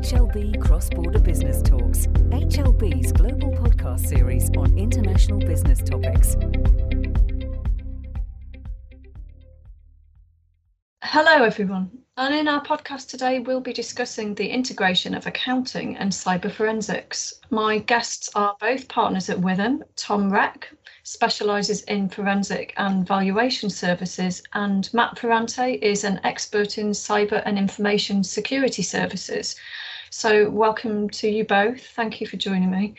HLB Cross Border Business Talks, HLB's global podcast series on international business topics. Hello, everyone. And in our podcast today, we'll be discussing the integration of accounting and cyber forensics. My guests are both partners at Withum, Tom Reck, specialises in forensic and valuation services, and Matt Ferrante is an expert in cyber and information security services. So, welcome to you both. Thank you for joining me.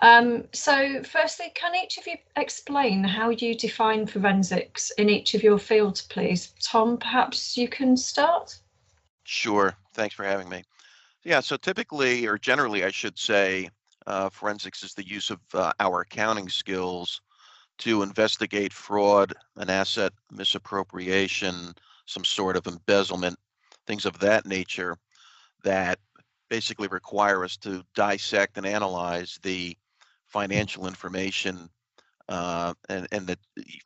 Um, so, firstly, can each of you explain how you define forensics in each of your fields, please? Tom, perhaps you can start. Sure. Thanks for having me. Yeah, so typically, or generally, I should say, uh, forensics is the use of uh, our accounting skills to investigate fraud, an asset misappropriation, some sort of embezzlement, things of that nature that basically require us to dissect and analyze the financial information uh, and, and that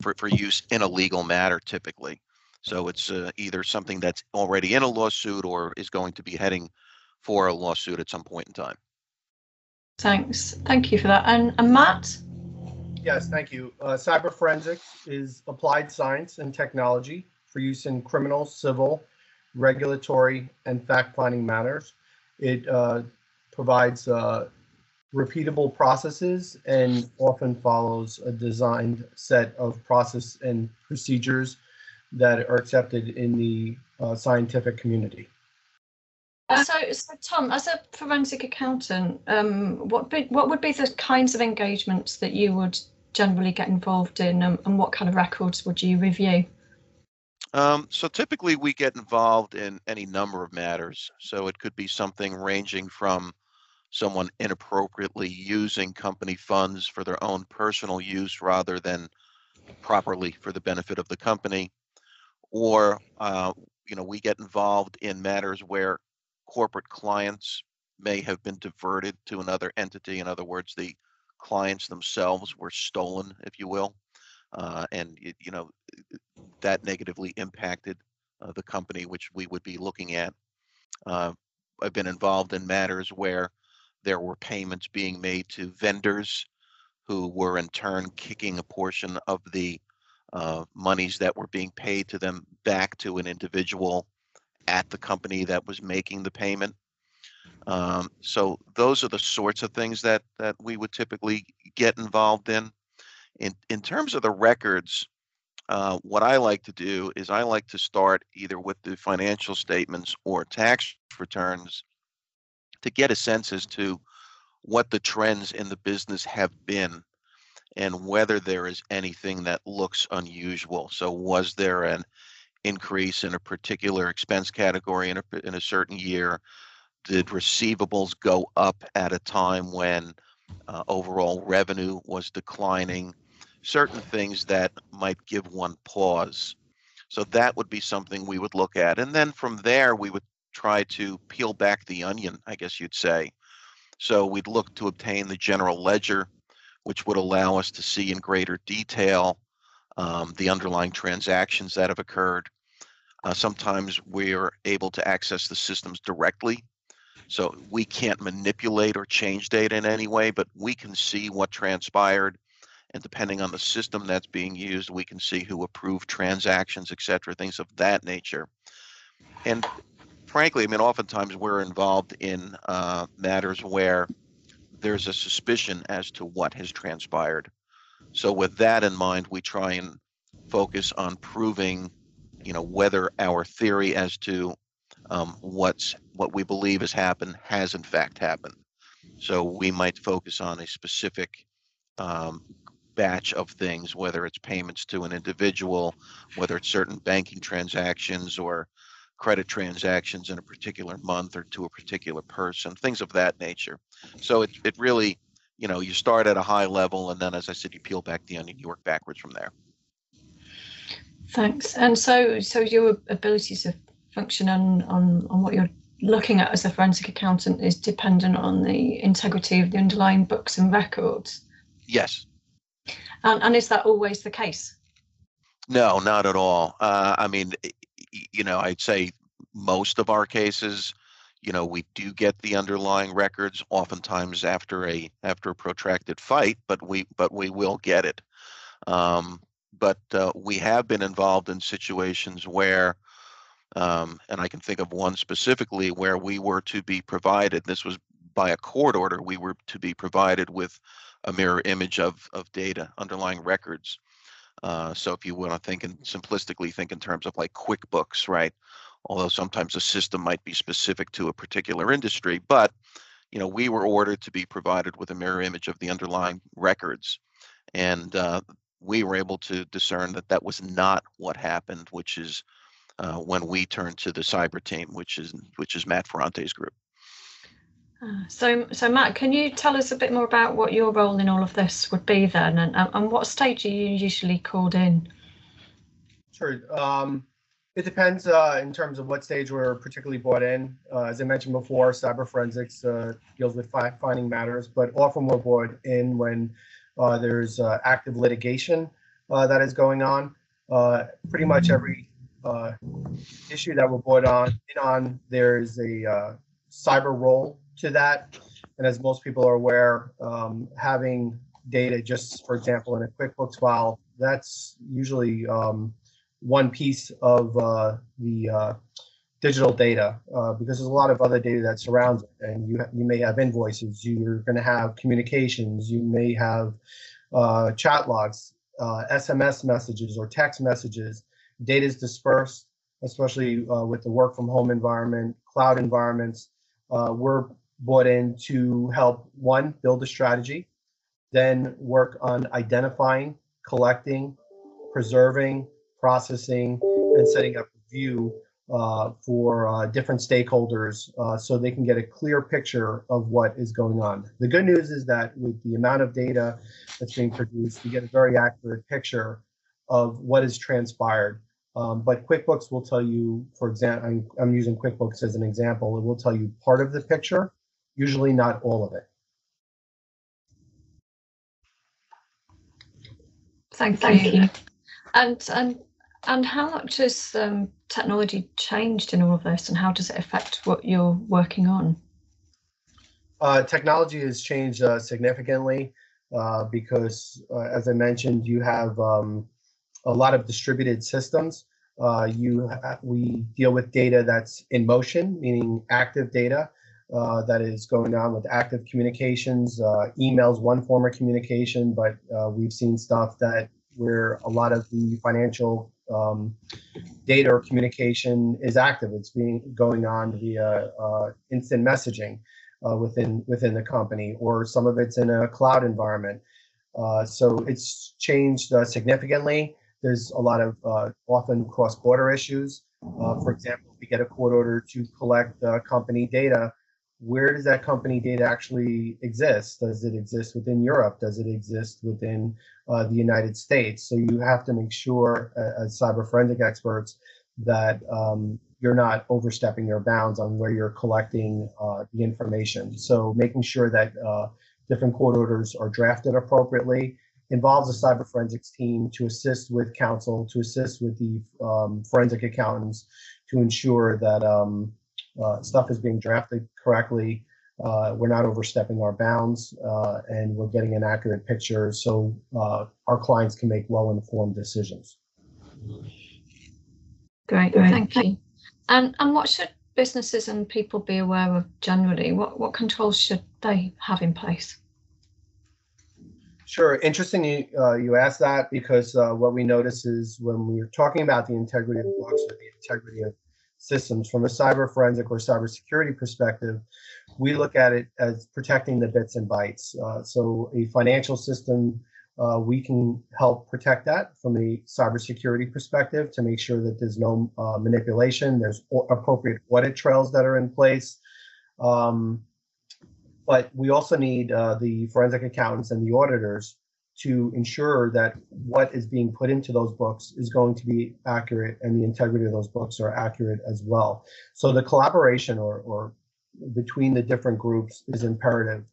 for, for use in a legal matter typically. So it's uh, either something that's already in a lawsuit or is going to be heading for a lawsuit at some point in time. Thanks. Thank you for that. And, and Matt? Yes, thank you. Uh, cyber forensics is applied science and technology for use in criminal, civil, regulatory, and fact finding matters. It uh, provides uh, repeatable processes and often follows a designed set of process and procedures that are accepted in the uh, scientific community. Uh, so, so, Tom, as a forensic accountant, um, what be, what would be the kinds of engagements that you would generally get involved in, um, and what kind of records would you review? Um, so typically, we get involved in any number of matters. So it could be something ranging from someone inappropriately using company funds for their own personal use rather than properly for the benefit of the company, or uh, you know we get involved in matters where corporate clients may have been diverted to another entity. In other words, the clients themselves were stolen, if you will, uh, and it, you know that negatively impacted uh, the company, which we would be looking at. Uh, I've been involved in matters where there were payments being made to vendors who were in turn kicking a portion of the uh, monies that were being paid to them back to an individual at the company that was making the payment. Um, so those are the sorts of things that that we would typically get involved in. In in terms of the records, uh, what I like to do is I like to start either with the financial statements or tax returns to get a sense as to what the trends in the business have been and whether there is anything that looks unusual. So was there an increase in a particular expense category in a, in a certain year? Did receivables go up at a time when uh, overall revenue was declining? Certain things that might give one pause. So that would be something we would look at. And then from there, we would try to peel back the onion, I guess you'd say. So we'd look to obtain the general ledger, which would allow us to see in greater detail um, the underlying transactions that have occurred. Uh, sometimes we're able to access the systems directly. So we can't manipulate or change data in any way, but we can see what transpired. And depending on the system that's being used, we can see who approved transactions, et cetera, things of that nature. And frankly, I mean, oftentimes we're involved in uh, matters where there's a suspicion as to what has transpired. So with that in mind, we try and focus on proving, you know, whether our theory as to um, what's what we believe has happened has in fact happened. So we might focus on a specific um, batch of things, whether it's payments to an individual, whether it's certain banking transactions or credit transactions in a particular month or to a particular person, things of that nature. So it, it really, you know, you start at a high level and then, as I said, you peel back the onion, you work backwards from there. Thanks. And so, so your ability to function on, on, on what you're looking at as a forensic accountant is dependent on the integrity of the underlying books and records. Yes. And, and is that always the case? No, not at all. Uh, I mean, you know, I'd say most of our cases, you know, we do get the underlying records oftentimes after a after a protracted fight, but we but we will get it. Um, but uh, we have been involved in situations where, um, and I can think of one specifically where we were to be provided. This was by a court order. We were to be provided with a mirror image of of data, underlying records. Uh, so if you want to think and simplistically think in terms of like QuickBooks, right? although sometimes a system might be specific to a particular industry. But you know, we were ordered to be provided with a mirror image of the underlying records, and uh, we were able to discern that that was not what happened, which is uh, when we turned to the cyber team, which is which is Matt Ferrante's group. So, so Matt, can you tell us a bit more about what your role in all of this would be then, and, and what stage are you usually called in? Sure. Um, it depends uh, in terms of what stage we're particularly brought in. Uh, as I mentioned before, cyber forensics uh, deals with fi- finding matters, but often we're brought in when uh, there's uh, active litigation uh, that is going on. pretty much every issue that we're brought on in on, there's a cyber role to that. And as most people are aware, um, having data, just for example, in a QuickBooks file, that's usually um, one piece of uh, the uh, digital data uh, because there's a lot of other data that surrounds it. And you, you may have invoices, you're going to have communications, you may have uh, chat logs, SMS uh, messages, or text messages. Data is dispersed, especially uh, with the work from home environment, cloud environments. we're brought in to help one, build a strategy, then work on identifying, collecting, preserving, processing, and setting up a view uh, for uh, different stakeholders uh, so they can get a clear picture of what is going on. The good news is that with the amount of data that's being produced, we get a very accurate picture of what has transpired. Um, but QuickBooks will tell you, for example, I'm, I'm using QuickBooks as an example, it will tell you part of the picture, usually not all of it. Thank, Thank you. you. And and and how much has um, technology changed in all of this, and how does it affect what you're working on? Uh, technology has changed uh, significantly uh, because, uh, as I mentioned, you have um, a lot of distributed systems. Uh, you we deal with data that's in motion, meaning active data. Uh, that is going on with active communications. emails, one form of communication, but we've seen stuff that where a lot of the financial um, data or communication is active. It's being going on via uh, instant messaging uh, within within the company, or some of it's in a cloud environment. Uh, so it's changed uh, significantly. There's a lot of uh, often cross-border issues. Uh, for example, we get a court order to collect company data where does that company data actually exist? Does it exist within Europe? Does it exist within uh, the United States? So you have to make sure, uh, as cyber forensic experts, that um, you're not overstepping your bounds on where you're collecting uh, the information. So making sure that uh, different court orders are drafted appropriately involves a cyber forensics team to assist with counsel, to assist with the um, forensic accountants to ensure that um, uh, stuff is being drafted correctly. Uh, we're not overstepping our bounds, uh, and we're getting an accurate picture so uh, our clients can make well-informed decisions. Great, Great. thank you. And and what should businesses and people be aware of generally? What what controls should they have in place? Sure. Interesting you, uh, you asked that because uh, what we notice is when we're talking about the integrity of the books or the integrity of systems from a cyber forensic or cybersecurity perspective, we look at it as protecting the bits and bytes. Uh, so a financial system, uh, we can help protect that from a cybersecurity perspective to make sure that there's no uh, manipulation, there's appropriate audit trails that are in place. Um, but we also need uh, the forensic accountants and the auditors to ensure that what is being put into those books is going to be accurate and the integrity of those books are accurate as well. So the collaboration or, or between the different groups is imperative.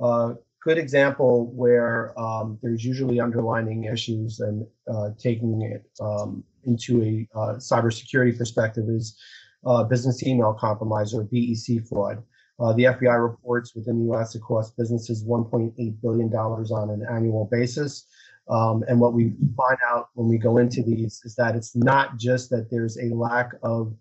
Uh, good example where um, there's usually underlining issues and uh, taking it um, into a uh, cybersecurity perspective is uh, business email compromise or BEC fraud. Uh, the FBI reports within the U.S. it costs businesses 1.8 billion dollars on an annual basis. Um, and what we find out when we go into these is that it's not just that there's a lack of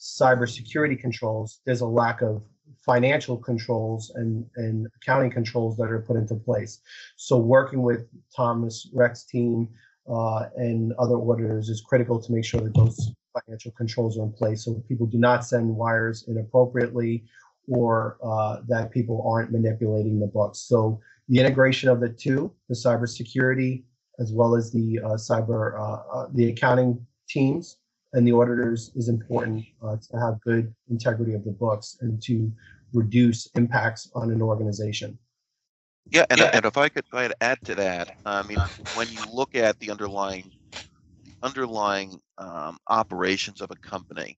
cybersecurity controls. There's a lack of financial controls and, and accounting controls that are put into place. So working with Thomas Reck's team uh, and other auditors is critical to make sure that those financial controls are in place so people do not send wires inappropriately or uh, that people aren't manipulating the books. So the integration of the two, the cybersecurity as well as the uh, cyber, uh, uh, the accounting teams and the auditors is important uh, to have good integrity of the books and to reduce impacts on an organization. Yeah, and, and if I could try to add to that, I mean, when you look at the underlying the underlying um, operations of a company,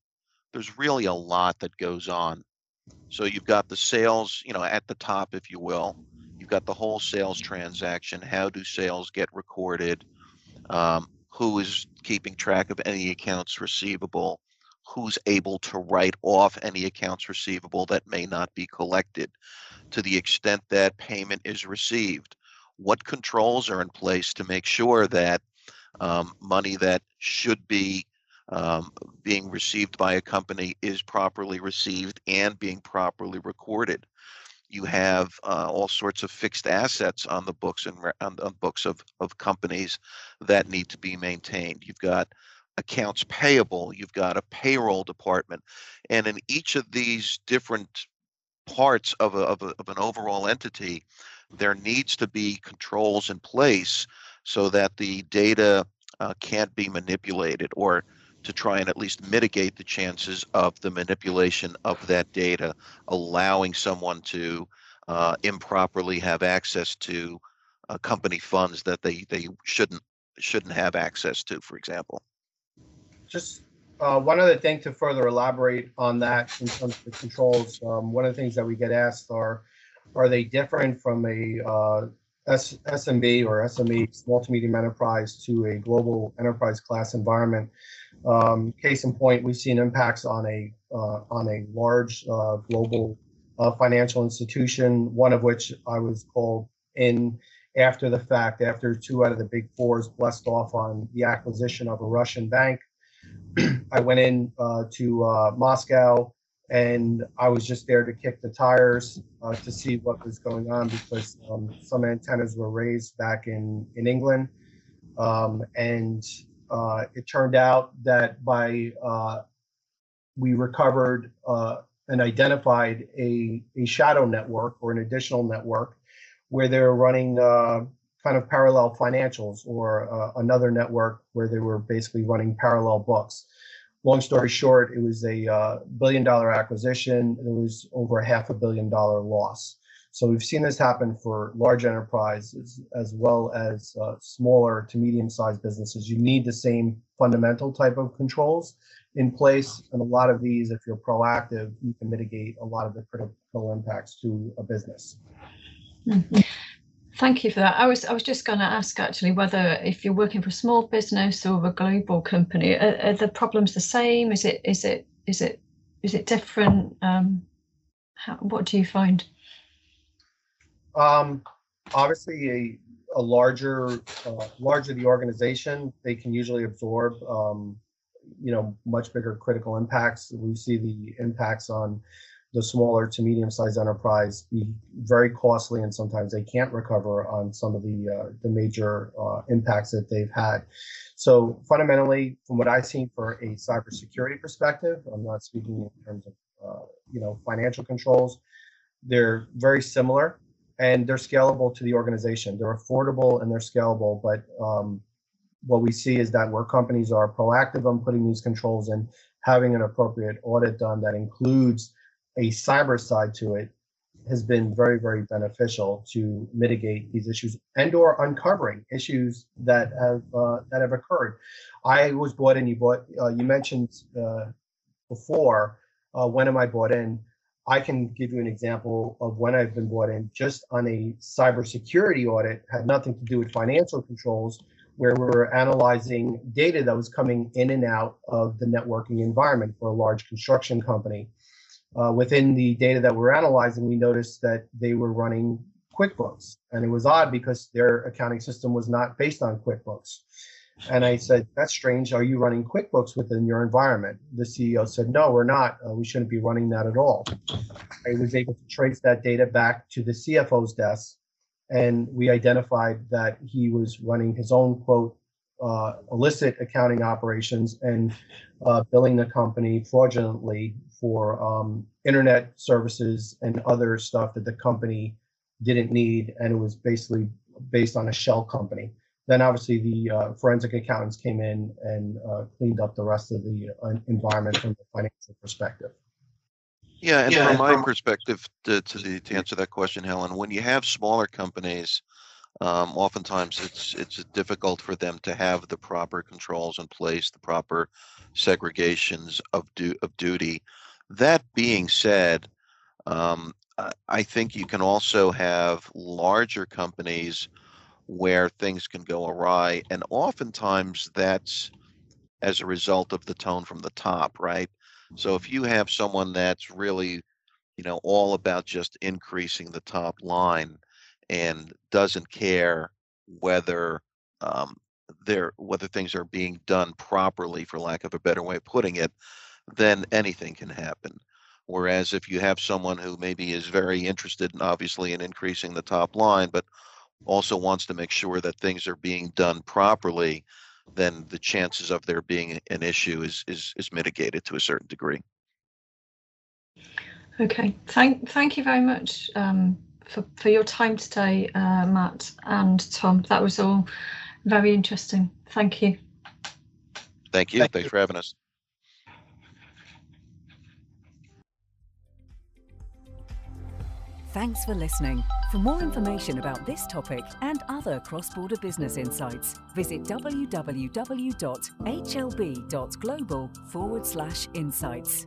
there's really a lot that goes on. So you've got the sales, you know, at the top, if you will. You've got the whole sales transaction. How do sales get recorded? Um, who is keeping track of any accounts receivable? Who's able to write off any accounts receivable that may not be collected? To the extent that payment is received, what controls are in place to make sure that um, money that should be um, being received by a company is properly received and being properly recorded. You have uh, all sorts of fixed assets on the books and on the books of, of companies that need to be maintained. You've got accounts payable, you've got a payroll department, and in each of these different parts of, a, of, a, of an overall entity, there needs to be controls in place so that the data uh, can't be manipulated or to try and at least mitigate the chances of the manipulation of that data, allowing someone to uh, improperly have access to uh, company funds that they, they shouldn't shouldn't have access to, for example. Just uh, one other thing to further elaborate on that in terms of the controls. Um, one of the things that we get asked are, are they different from a uh, S- SMB or SME, small to medium enterprise, to a global enterprise class environment? Um, case in point, we've seen impacts on a uh, on a large uh, global uh, financial institution, one of which I was called in after the fact, after two out of the big fours blessed off on the acquisition of a Russian bank. I went in uh, to uh, Moscow and I was just there to kick the tires uh, to see what was going on because um, some antennas were raised back in in England, um, and uh, it turned out that by uh, we recovered uh, and identified a, a shadow network or an additional network where they were running uh, kind of parallel financials or uh, another network where they were basically running parallel books. Long story short, it was a uh, billion dollar acquisition. It was over a half a billion dollar loss. So we've seen this happen for large enterprises as well as uh, smaller to medium sized businesses. You need the same fundamental type of controls in place. And a lot of these, if you're proactive, you can mitigate a lot of the critical impacts to a business. Mm-hmm. Thank you for that. I was I was just going to ask actually whether if you're working for a small business or a global company, are, are the problems the same? Is it is it is it is it different? Um, how, what do you find? Um, obviously, a a larger uh, larger the organization, they can usually absorb um, you know much bigger critical impacts. We see the impacts on the smaller to medium sized enterprise be very costly, and sometimes they can't recover on some of the uh, the major uh, impacts that they've had. So fundamentally, from what I've seen for a cybersecurity perspective, I'm not speaking in terms of uh, you know financial controls. They're very similar and they're scalable to the organization. They're affordable and they're scalable. But um, what we see is that where companies are proactive on putting these controls in, having an appropriate audit done that includes a cyber side to it has been very very beneficial to mitigate these issues and or uncovering issues that have uh, that have occurred i was bought in you bought uh, you mentioned uh, before uh, when am i bought in I can give you an example of when I've been brought in just on a cybersecurity audit, had nothing to do with financial controls, where we were analyzing data that was coming in and out of the networking environment for a large construction company. Uh, within the data that we're analyzing, we noticed that they were running QuickBooks. And it was odd because their accounting system was not based on QuickBooks. And I said, That's strange. Are you running QuickBooks within your environment? The CEO said, No, we're not. Uh, we shouldn't be running that at all. I was able to trace that data back to the CFO's desk. And we identified that he was running his own quote, uh, illicit accounting operations and uh, billing the company fraudulently for um, internet services and other stuff that the company didn't need. And it was basically based on a shell company then obviously the uh, forensic accountants came in and uh, cleaned up the rest of the uh, environment from the financial perspective. Yeah, and yeah, from my perspective, to, to, the, to answer that question, Helen, when you have smaller companies, um, oftentimes it's it's difficult for them to have the proper controls in place, the proper segregations of du- of duty. That being said, um, I think you can also have larger companies where things can go awry. And oftentimes that's as a result of the tone from the top, right? So if you have someone that's really, you know, all about just increasing the top line and doesn't care whether um, they're whether things are being done properly, for lack of a better way of putting it, then anything can happen. Whereas if you have someone who maybe is very interested, in, obviously, in increasing the top line, but also wants to make sure that things are being done properly, then the chances of there being an issue is is is mitigated to a certain degree. Okay, thank thank you very much um, for for your time today, uh, Matt and Tom. That was all very interesting. Thank you. Thank you. Thank Thanks you. for having us. Thanks for listening. For more information about this topic and other cross border business insights, visit www.hlb.global forward slash insights.